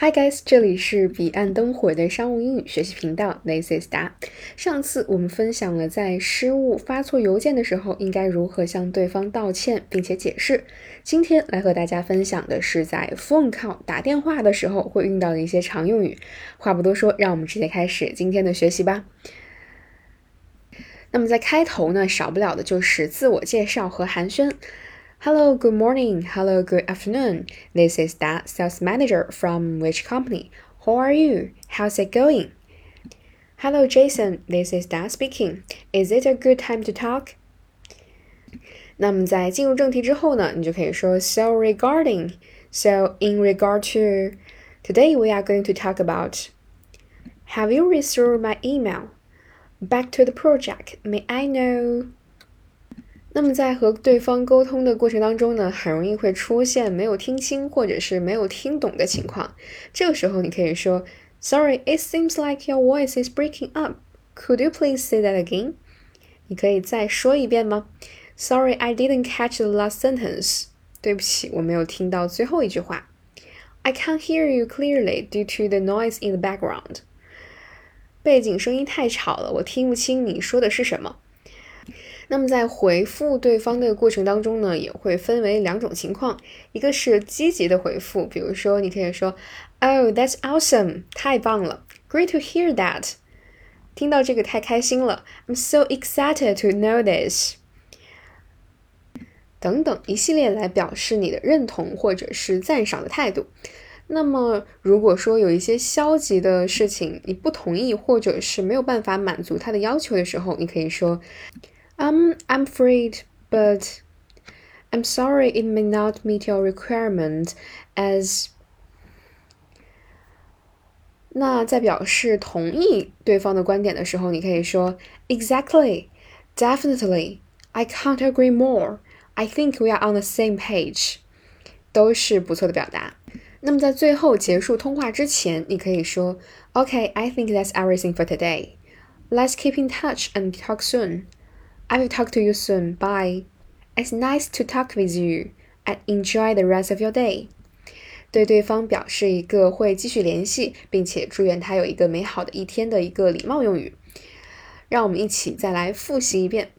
Hi guys，这里是彼岸灯火的商务英语学习频道，This is Da。上次我们分享了在失误发错邮件的时候应该如何向对方道歉并且解释。今天来和大家分享的是在 phone call 打电话的时候会用到的一些常用语。话不多说，让我们直接开始今天的学习吧。那么在开头呢，少不了的就是自我介绍和寒暄。Hello, good morning. Hello, good afternoon. This is Da, sales manager from which company? How are you? How's it going? Hello, Jason. This is Da speaking. Is it a good time to talk? 那么在进入正题之后呢，你就可以说 So regarding, so in regard to, today we are going to talk about. Have you received my email? Back to the project. May I know? 那么在和对方沟通的过程当中呢，很容易会出现没有听清或者是没有听懂的情况。这个时候你可以说，Sorry, it seems like your voice is breaking up. Could you please say that again? 你可以再说一遍吗？Sorry, I didn't catch the last sentence. 对不起，我没有听到最后一句话。I can't hear you clearly due to the noise in the background. 背景声音太吵了，我听不清你说的是什么。那么在回复对方的过程当中呢，也会分为两种情况，一个是积极的回复，比如说你可以说，Oh, that's awesome，太棒了，Great to hear that，听到这个太开心了，I'm so excited to know this，等等一系列来表示你的认同或者是赞赏的态度。那么如果说有一些消极的事情你不同意或者是没有办法满足他的要求的时候，你可以说。Um, I'm afraid, but I'm sorry it may not meet your requirement as 那在表示同意对方的观点的时候，你可以说 Exactly, definitely, I can't agree more. I think we are on the same page. 都是不错的表达。那么在最后结束通话之前，你可以说 Okay, I think that's everything for today. Let's keep in touch and talk soon. I will talk to you soon. Bye. It's nice to talk with you and enjoy the rest of your day. 对对方表示一个会继续联系，并且祝愿他有一个美好的一天的一个礼貌用语。让我们一起再来复习一遍。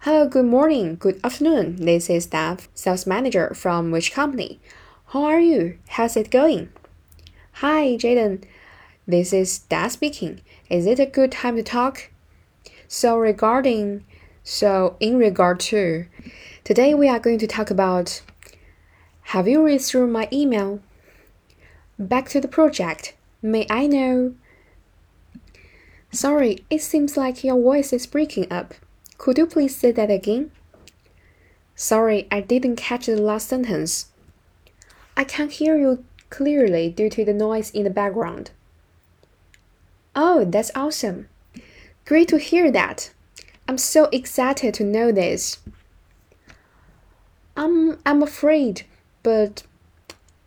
Hello, good morning, good afternoon. This is Staff Sales Manager from which company? How are you? How's it going? Hi, Jaden. This is Dad speaking. Is it a good time to talk? So regarding, so in regard to, today we are going to talk about Have you read through my email? Back to the project. May I know? Sorry, it seems like your voice is breaking up. Could you please say that again? Sorry, I didn't catch the last sentence. I can't hear you clearly due to the noise in the background. Oh, that's awesome. Great to hear that. I'm so excited to know this. I'm I'm afraid, but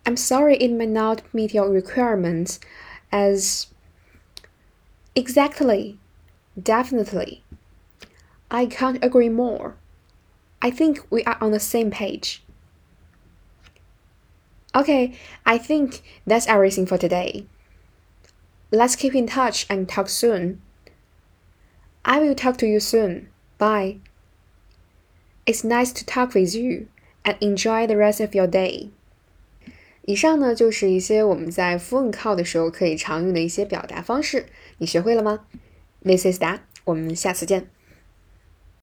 I'm sorry it may not meet your requirements as exactly definitely I can't agree more. I think we are on the same page. Okay, I think that's everything for today. Let's keep in touch and talk soon. I will talk to you soon. Bye. It's nice to talk with you and enjoy the rest of your day. 以上呢就是一些我们在 phone call 的时候可以常用的一些表达方式，你学会了吗？This is that，我们下次见。